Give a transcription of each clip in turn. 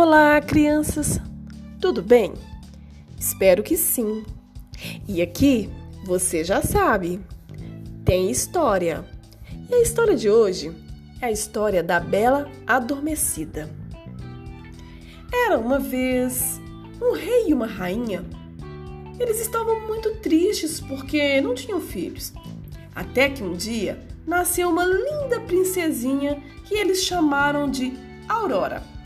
Olá, crianças! Tudo bem? Espero que sim. E aqui, você já sabe, tem história. E a história de hoje é a história da Bela Adormecida. Era uma vez um rei e uma rainha. Eles estavam muito tristes porque não tinham filhos. Até que um dia nasceu uma linda princesinha que eles chamaram de Aurora.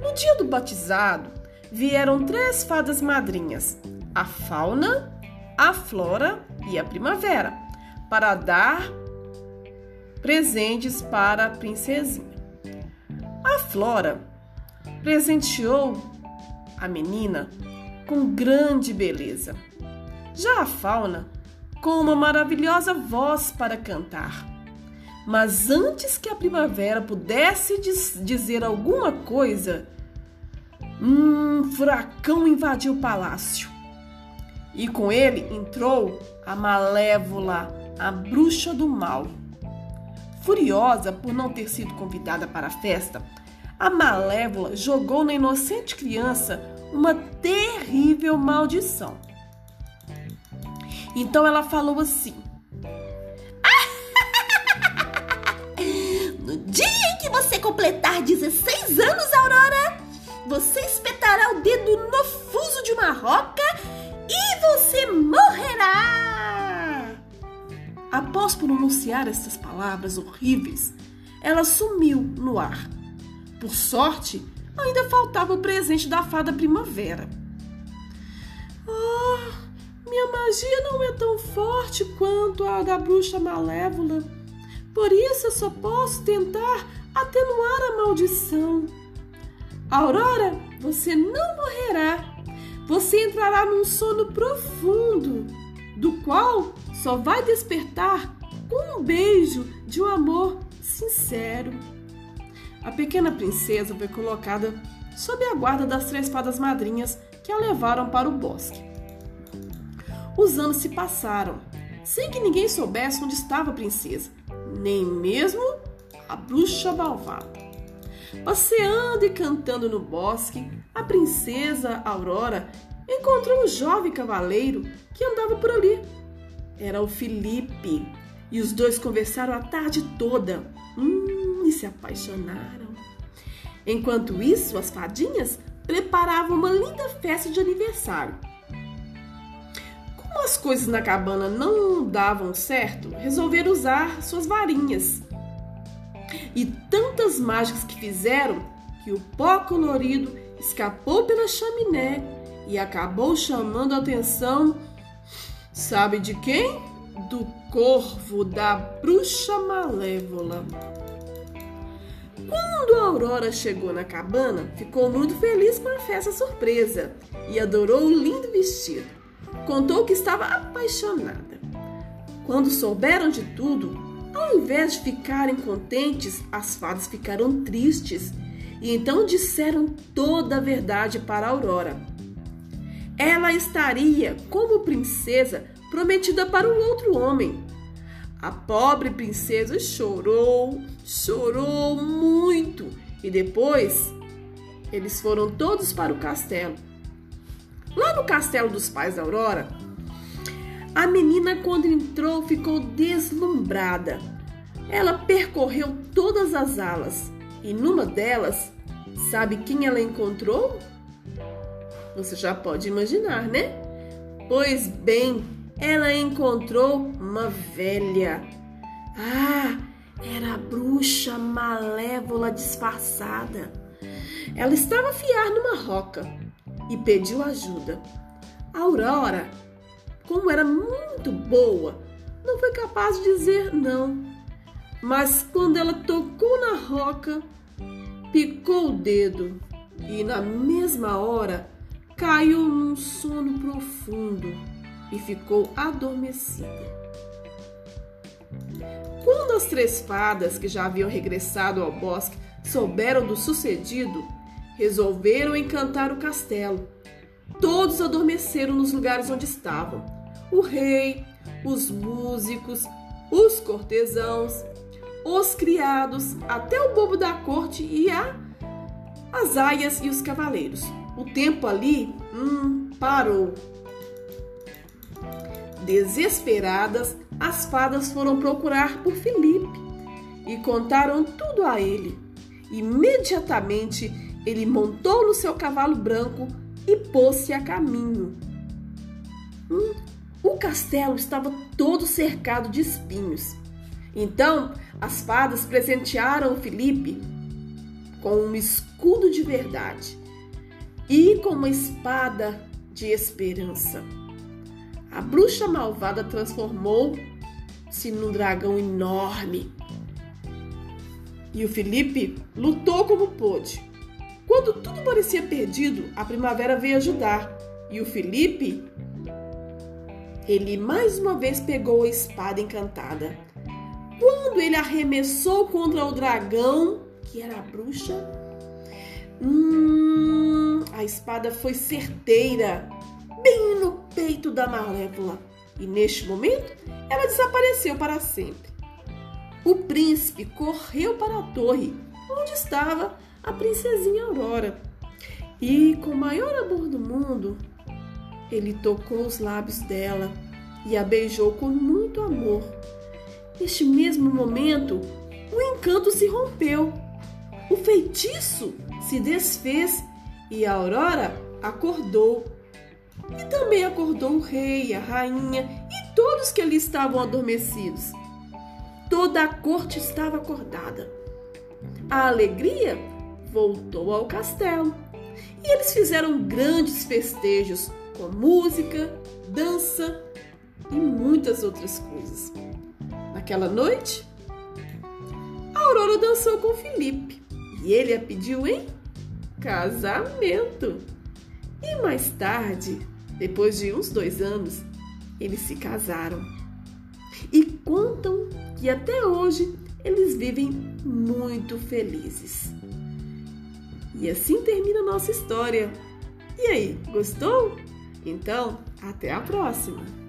No dia do batizado, vieram três fadas madrinhas, a Fauna, a Flora e a Primavera, para dar presentes para a princesinha. A Flora presenteou a menina com grande beleza. Já a Fauna, com uma maravilhosa voz para cantar. Mas antes que a primavera pudesse dizer alguma coisa, um furacão invadiu o palácio. E com ele entrou a Malévola, a bruxa do mal. Furiosa por não ter sido convidada para a festa, a Malévola jogou na inocente criança uma terrível maldição. Então ela falou assim: completar 16 anos, Aurora, você espetará o dedo no fuso de uma roca e você morrerá. Após pronunciar essas palavras horríveis, ela sumiu no ar. Por sorte, ainda faltava o presente da fada primavera. Ah, minha magia não é tão forte quanto a da bruxa malévola. Por isso eu só posso tentar atenuar a maldição. Aurora, você não morrerá. Você entrará num sono profundo, do qual só vai despertar com um beijo de um amor sincero. A pequena princesa foi colocada sob a guarda das três fadas madrinhas que a levaram para o bosque. Os anos se passaram, sem que ninguém soubesse onde estava a princesa, nem mesmo a bruxa malvada. Passeando e cantando no bosque, a princesa Aurora encontrou um jovem cavaleiro que andava por ali. Era o Felipe, e os dois conversaram a tarde toda hum, e se apaixonaram. Enquanto isso, as fadinhas preparavam uma linda festa de aniversário. Como as coisas na cabana não davam certo, resolveram usar suas varinhas e tantas mágicas que fizeram que o pó colorido escapou pela chaminé e acabou chamando a atenção, sabe de quem? Do corvo da bruxa malévola. Quando a Aurora chegou na cabana, ficou muito feliz com a festa surpresa e adorou o lindo vestido. Contou que estava apaixonada. Quando souberam de tudo, ao invés de ficarem contentes, as fadas ficaram tristes e então disseram toda a verdade para Aurora. Ela estaria como princesa prometida para um outro homem. A pobre princesa chorou, chorou muito e depois eles foram todos para o castelo. Lá no castelo dos pais da Aurora, a menina, quando entrou, ficou deslumbrada. Ela percorreu todas as alas e numa delas, sabe quem ela encontrou? Você já pode imaginar, né? Pois bem, ela encontrou uma velha. Ah, era a bruxa malévola disfarçada. Ela estava a fiar numa roca e pediu ajuda. A Aurora como era muito boa, não foi capaz de dizer não. Mas quando ela tocou na roca, picou o dedo e na mesma hora caiu num sono profundo e ficou adormecida. Quando as três fadas que já haviam regressado ao bosque souberam do sucedido, resolveram encantar o castelo. Todos adormeceram nos lugares onde estavam o rei, os músicos, os cortesãos, os criados, até o bobo da corte e a as aias e os cavaleiros. O tempo ali, hum, parou. Desesperadas, as fadas foram procurar por Felipe e contaram tudo a ele. Imediatamente ele montou no seu cavalo branco e pôs-se a caminho. Hum, o castelo estava todo cercado de espinhos. Então as fadas presentearam Felipe com um escudo de verdade e com uma espada de esperança. A bruxa malvada transformou-se num dragão enorme. E o Felipe lutou como pôde. Quando tudo parecia perdido, a primavera veio ajudar. E o Felipe, ele mais uma vez pegou a espada encantada. Quando ele arremessou contra o dragão, que era a bruxa, hum, a espada foi certeira, bem no peito da Malévola. E neste momento, ela desapareceu para sempre. O príncipe correu para a torre, onde estava a princesinha Aurora. E, com o maior amor do mundo, ele tocou os lábios dela e a beijou com muito amor. Neste mesmo momento, o encanto se rompeu. O feitiço se desfez e a Aurora acordou. E também acordou o rei, a rainha e todos que ali estavam adormecidos. Toda a corte estava acordada. A alegria voltou ao castelo e eles fizeram grandes festejos com música, dança e muitas outras coisas. Naquela noite, a Aurora dançou com Felipe e ele a pediu em casamento. E mais tarde, depois de uns dois anos, eles se casaram. E contam que até hoje eles vivem muito felizes. E assim termina a nossa história. E aí, gostou? Então, até a próxima!